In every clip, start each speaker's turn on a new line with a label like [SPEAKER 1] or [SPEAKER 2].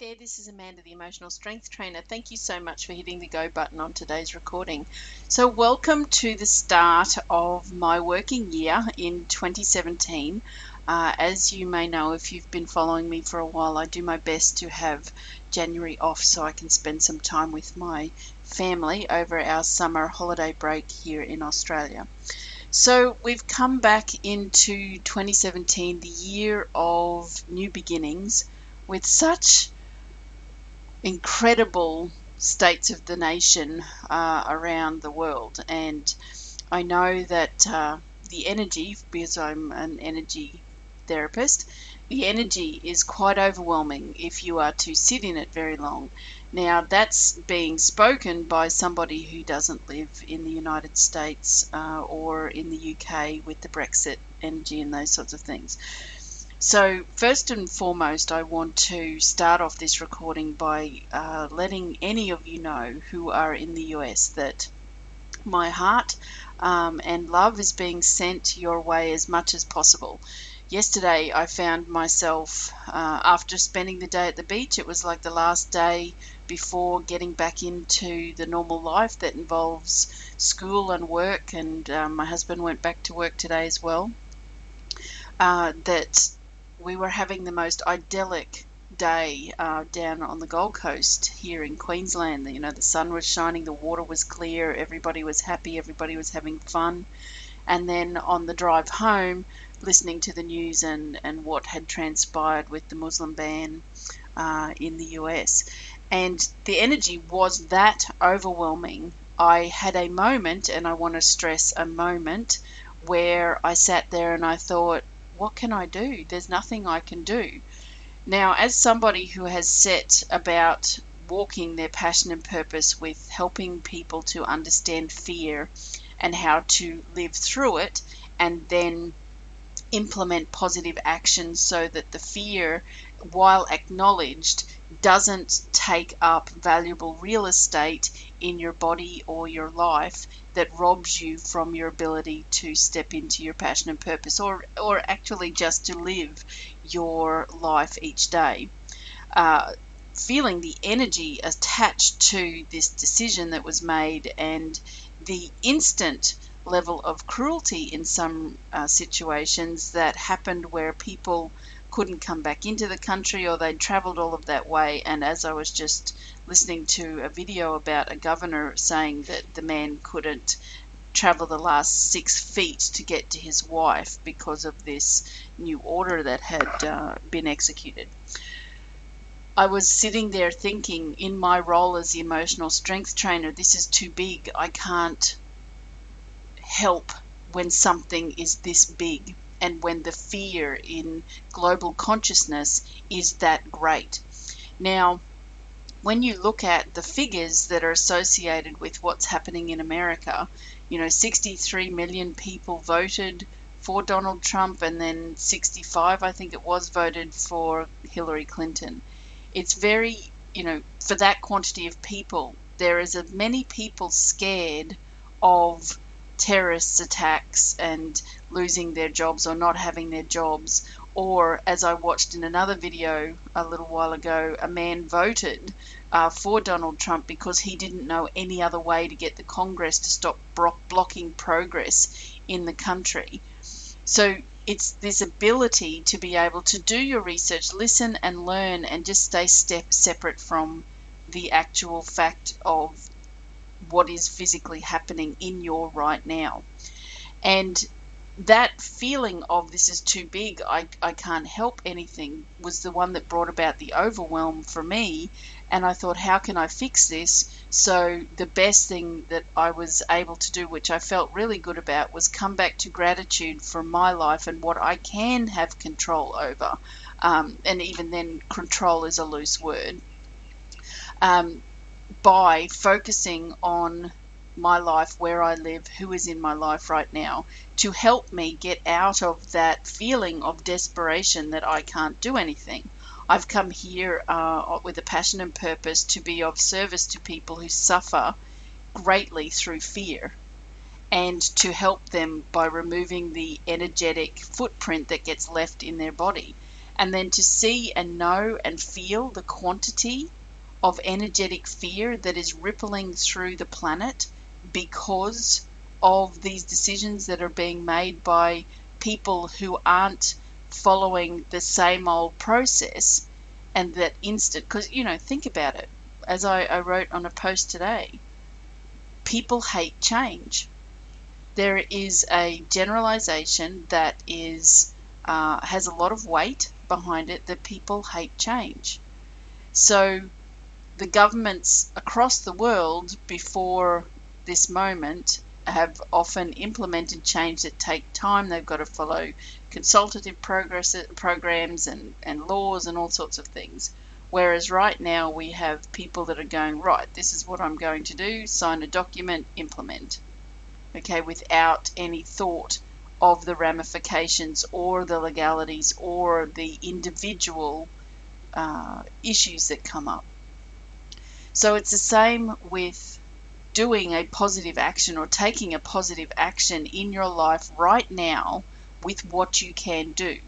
[SPEAKER 1] There, this is Amanda, the Emotional Strength Trainer. Thank you so much for hitting the go button on today's recording. So, welcome to the start of my working year in 2017. Uh, as you may know, if you've been following me for a while, I do my best to have January off so I can spend some time with my family over our summer holiday break here in Australia. So, we've come back into 2017, the year of new beginnings, with such incredible states of the nation uh, around the world. And I know that uh, the energy, because I'm an energy therapist, the energy is quite overwhelming if you are to sit in it very long. Now, that's being spoken by somebody who doesn't live in the United States uh, or in the UK with the Brexit energy and those sorts of things. So, first and foremost, I want to start off this recording by uh, letting any of you know who are in the US that my heart um, and love is being sent your way as much as possible. Yesterday, I found myself, uh, after spending the day at the beach, it was like the last day before getting back into the normal life that involves school and work, and um, my husband went back to work today as well. Uh, that we were having the most idyllic day uh, down on the Gold Coast here in Queensland. You know, the sun was shining, the water was clear, everybody was happy, everybody was having fun. And then on the drive home, listening to the news and, and what had transpired with the Muslim ban uh, in the US. And the energy was that overwhelming. I had a moment, and I want to stress a moment, where I sat there and I thought, what can I do? There's nothing I can do. Now, as somebody who has set about walking their passion and purpose with helping people to understand fear and how to live through it and then implement positive actions so that the fear, while acknowledged, doesn't take up valuable real estate in your body or your life that robs you from your ability to step into your passion and purpose or, or actually just to live your life each day. Uh, feeling the energy attached to this decision that was made and the instant level of cruelty in some uh, situations that happened where people couldn't come back into the country or they'd traveled all of that way. And as I was just listening to a video about a governor saying that the man couldn't travel the last six feet to get to his wife because of this new order that had uh, been executed. I was sitting there thinking, in my role as the emotional strength trainer, this is too big. I can't help when something is this big and when the fear in global consciousness is that great. Now, when you look at the figures that are associated with what's happening in America, you know, 63 million people voted for Donald Trump, and then 65, I think it was, voted for Hillary Clinton. It's very, you know, for that quantity of people, there is as many people scared of terrorist attacks and losing their jobs or not having their jobs. Or, as I watched in another video a little while ago, a man voted uh, for Donald Trump because he didn't know any other way to get the Congress to stop blocking progress in the country. So it's this ability to be able to do your research, listen and learn, and just stay step separate from the actual fact of what is physically happening in your right now. And that feeling of this is too big, I, I can't help anything, was the one that brought about the overwhelm for me. And I thought, how can I fix this? So, the best thing that I was able to do, which I felt really good about, was come back to gratitude for my life and what I can have control over. Um, and even then, control is a loose word. Um, by focusing on my life, where I live, who is in my life right now, to help me get out of that feeling of desperation that I can't do anything. I've come here uh, with a passion and purpose to be of service to people who suffer greatly through fear and to help them by removing the energetic footprint that gets left in their body. and then to see and know and feel the quantity of energetic fear that is rippling through the planet because of these decisions that are being made by people who aren't following the same old process and that instant because you know think about it. As I, I wrote on a post today people hate change. There is a generalization that is uh, has a lot of weight behind it that people hate change. So the governments across the world before this moment have often implemented change that take time. They've got to follow consultative progress, programs and, and laws and all sorts of things. Whereas right now we have people that are going, right, this is what I'm going to do, sign a document, implement. Okay, without any thought of the ramifications or the legalities or the individual uh, issues that come up. So it's the same with doing a positive action or taking a positive action in your life right now with what you can do.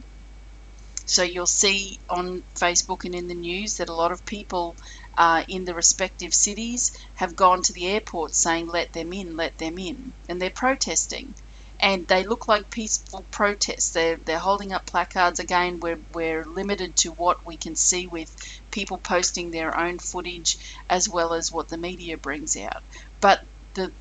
[SPEAKER 1] So you'll see on Facebook and in the news that a lot of people uh, in the respective cities have gone to the airport saying, let them in, let them in. And they're protesting. And they look like peaceful protests. They're, they're holding up placards. Again, we're, we're limited to what we can see with people posting their own footage as well as what the media brings out. But the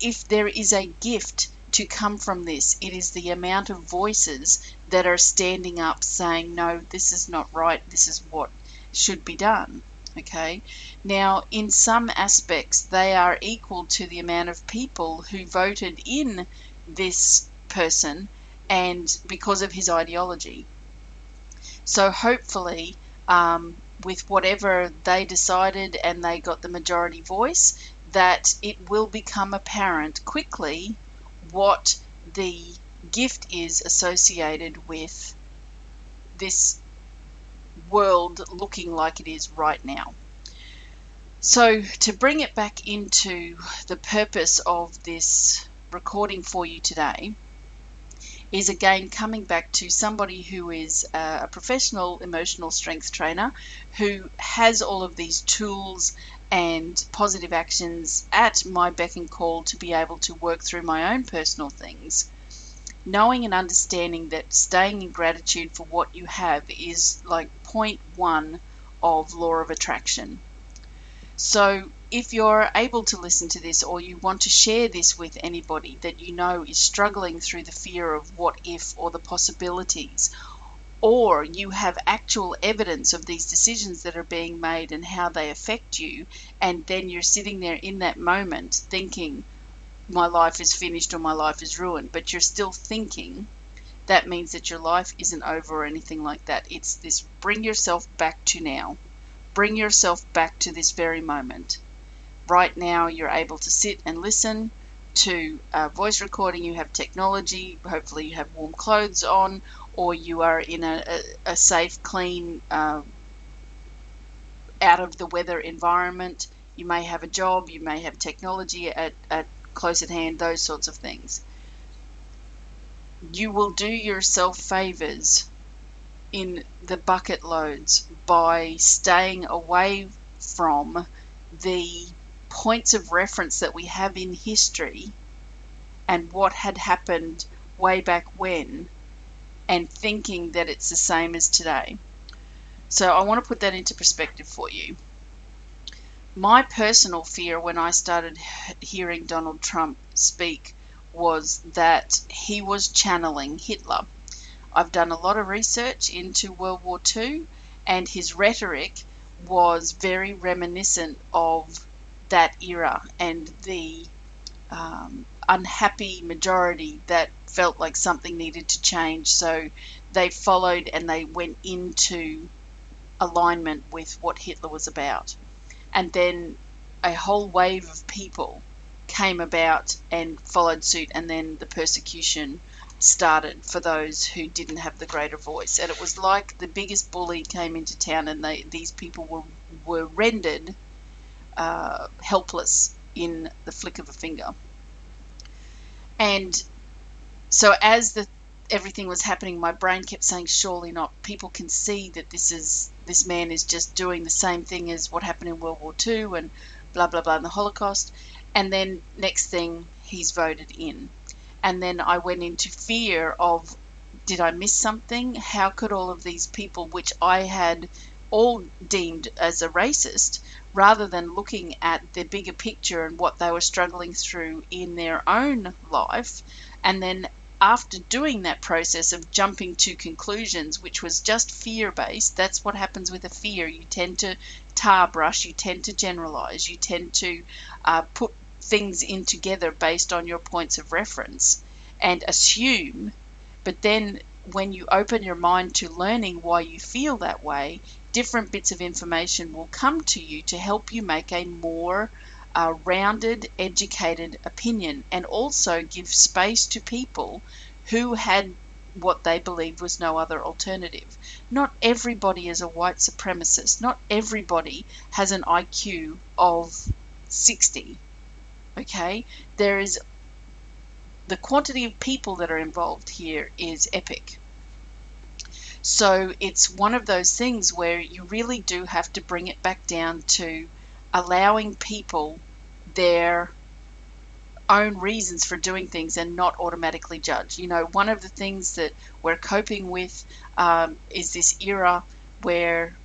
[SPEAKER 1] if there is a gift to come from this, it is the amount of voices that are standing up saying, no, this is not right, this is what should be done. Okay, now in some aspects, they are equal to the amount of people who voted in this person and because of his ideology. So hopefully, um, with whatever they decided and they got the majority voice, that it will become apparent quickly what the gift is associated with this world looking like it is right now. So, to bring it back into the purpose of this recording for you today, is again coming back to somebody who is uh, a professional emotional strength trainer who has all of these tools and positive actions at my beck and call to be able to work through my own personal things. Knowing and understanding that staying in gratitude for what you have is like point one of law of attraction. So, if you're able to listen to this or you want to share this with anybody that you know is struggling through the fear of what if or the possibilities or you have actual evidence of these decisions that are being made and how they affect you, and then you're sitting there in that moment thinking, my life is finished or my life is ruined, but you're still thinking, that means that your life isn't over or anything like that. It's this bring yourself back to now. Bring yourself back to this very moment. Right now, you're able to sit and listen to a voice recording, you have technology, hopefully, you have warm clothes on, or you are in a, a, a safe, clean, uh, out of the weather environment. You may have a job, you may have technology at, at close at hand, those sorts of things. You will do yourself favors in the bucket loads by staying away from the points of reference that we have in history and what had happened way back when and thinking that it's the same as today. So I want to put that into perspective for you. My personal fear when I started hearing Donald Trump speak was that he was channeling Hitler. I've done a lot of research into World War II, and his rhetoric was very reminiscent of that era and the um, unhappy majority that felt like something needed to change. So they followed and they went into alignment with what Hitler was about. And then a whole wave of people came about and followed suit, and then the persecution started for those who didn't have the greater voice. And it was like the biggest bully came into town, and they, these people were, were rendered uh, helpless in the flick of a finger. And so as the everything was happening, my brain kept saying, "Surely not. People can see that this is this man is just doing the same thing as what happened in World War II and blah blah blah in the Holocaust." And then next thing, he's voted in, and then I went into fear of, did I miss something? How could all of these people, which I had all deemed as a racist, rather than looking at the bigger picture and what they were struggling through in their own life, and then after doing that process of jumping to conclusions, which was just fear based, that's what happens with a fear. You tend to tar brush, you tend to generalize, you tend to uh, put things in together based on your points of reference and assume. But then when you open your mind to learning why you feel that way, different bits of information will come to you to help you make a more a rounded, educated opinion and also give space to people who had what they believed was no other alternative. Not everybody is a white supremacist. Not everybody has an IQ of 60. Okay? There is the quantity of people that are involved here is epic. So it's one of those things where you really do have to bring it back down to allowing people their own reasons for doing things and not automatically judge. You know, one of the things that we're coping with um, is this era where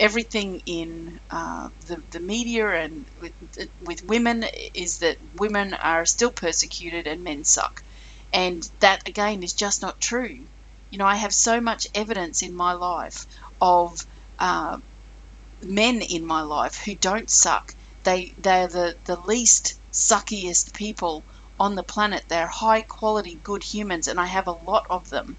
[SPEAKER 1] everything in uh, the, the media and with, with women is that women are still persecuted and men suck. And that, again, is just not true. You know, I have so much evidence in my life of uh, men in my life who don't suck they they're the, the least suckiest people on the planet. They're high quality, good humans, and I have a lot of them.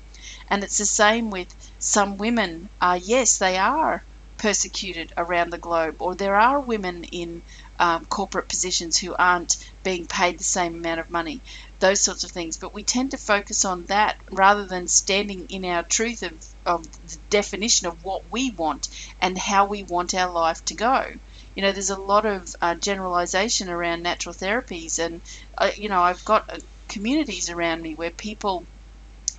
[SPEAKER 1] And it's the same with some women. Uh, yes, they are persecuted around the globe, or there are women in um, corporate positions who aren't being paid the same amount of money, those sorts of things. But we tend to focus on that rather than standing in our truth of, of the definition of what we want and how we want our life to go you know, there's a lot of uh, generalization around natural therapies, and uh, you know, I've got uh, communities around me where people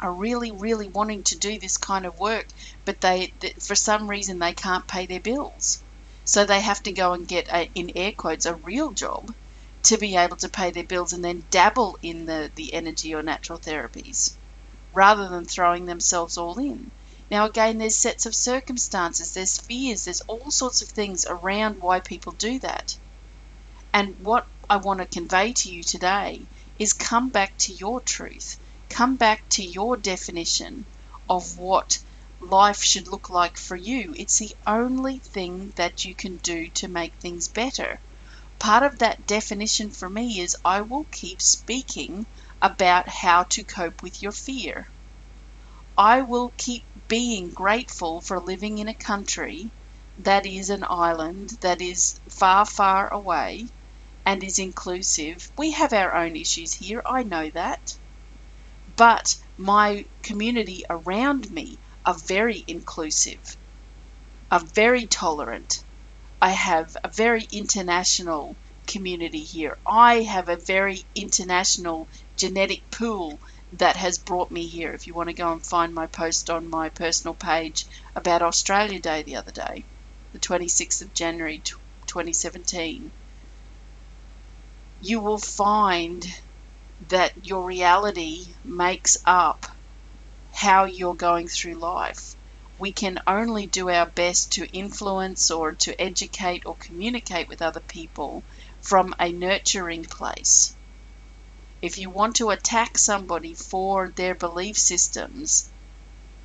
[SPEAKER 1] are really, really wanting to do this kind of work, but they, for some reason, they can't pay their bills, so they have to go and get, a, in air quotes, a real job to be able to pay their bills, and then dabble in the the energy or natural therapies, rather than throwing themselves all in. Now, again, there's sets of circumstances, there's fears, there's all sorts of things around why people do that. And what I want to convey to you today is come back to your truth, come back to your definition of what life should look like for you. It's the only thing that you can do to make things better. Part of that definition for me is I will keep speaking about how to cope with your fear. I will keep being grateful for living in a country that is an island, that is far, far away, and is inclusive. We have our own issues here, I know that. But my community around me are very inclusive, are very tolerant. I have a very international community here. I have a very international genetic pool that has brought me here. If you want to go and find my post on my personal page about Australia Day the other day, the 26th of January 2017, you will find that your reality makes up how you're going through life. We can only do our best to influence or to educate or communicate with other people from a nurturing place if you want to attack somebody for their belief systems,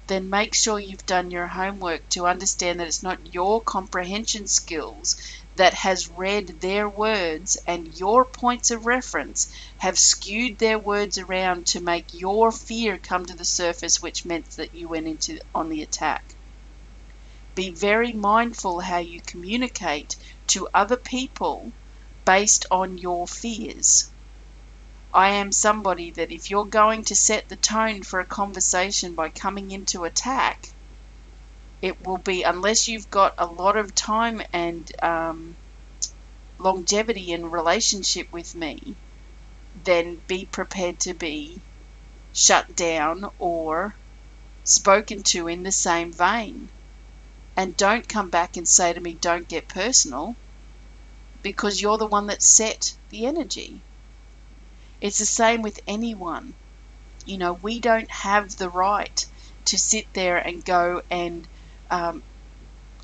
[SPEAKER 1] then make sure you've done your homework to understand that it's not your comprehension skills that has read their words and your points of reference have skewed their words around to make your fear come to the surface which meant that you went into on the attack. Be very mindful how you communicate to other people based on your fears. I am somebody that if you're going to set the tone for a conversation by coming into attack, it will be, unless you've got a lot of time and um, longevity in relationship with me, then be prepared to be shut down or spoken to in the same vein. And don't come back and say to me, don't get personal, because you're the one that set the energy. It's the same with anyone. You know, we don't have the right to sit there and go and um,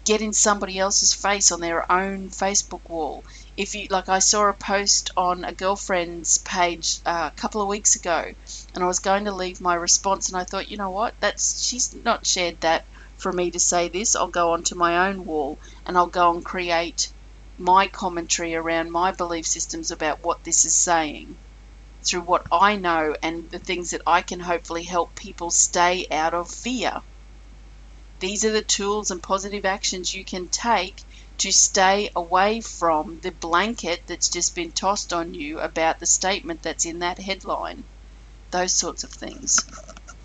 [SPEAKER 1] get in somebody else's face on their own Facebook wall. If you like, I saw a post on a girlfriend's page uh, a couple of weeks ago, and I was going to leave my response, and I thought, you know what, that's she's not shared that for me to say this. I'll go onto my own wall and I'll go and create my commentary around my belief systems about what this is saying through what I know and the things that I can hopefully help people stay out of fear. These are the tools and positive actions you can take to stay away from the blanket that's just been tossed on you about the statement that's in that headline. Those sorts of things.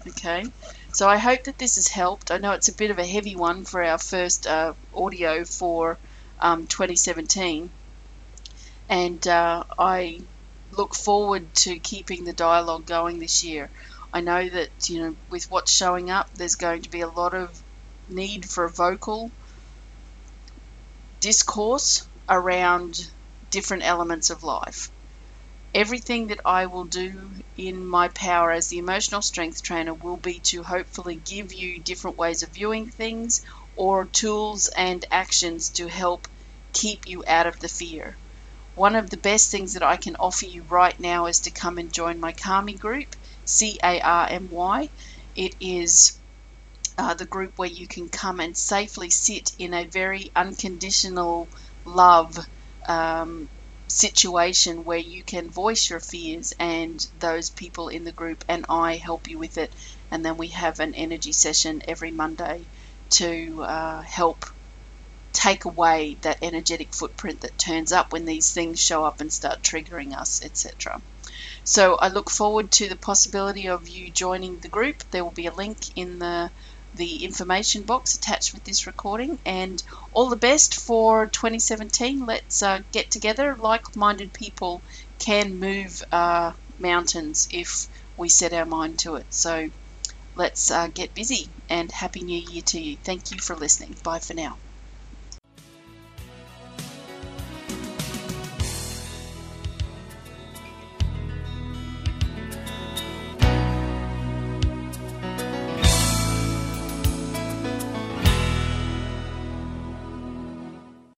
[SPEAKER 1] Okay, so I hope that this has helped. I know it's a bit of a heavy one for our first uh, audio for um, 2017, and uh, I look forward to keeping the dialogue going this year. I know that you know with what's showing up, there's going to be a lot of need for vocal discourse around different elements of life. Everything that I will do in my power as the emotional strength trainer will be to hopefully give you different ways of viewing things or tools and actions to help keep you out of the fear. One of the best things that I can offer you right now is to come and join my Carmy group, C A R M Y. It is uh, the group where you can come and safely sit in a very unconditional love um, situation where you can voice your fears and those people in the group and I help you with it and then we have an energy session every Monday to uh, help take away that energetic footprint that turns up when these things show up and start triggering us etc. So I look forward to the possibility of you joining the group. There will be a link in the the information box attached with this recording. And all the best for 2017. Let's uh, get together. Like minded people can move uh, mountains if we set our mind to it. So let's uh, get busy and Happy New Year to you. Thank you for listening. Bye for now.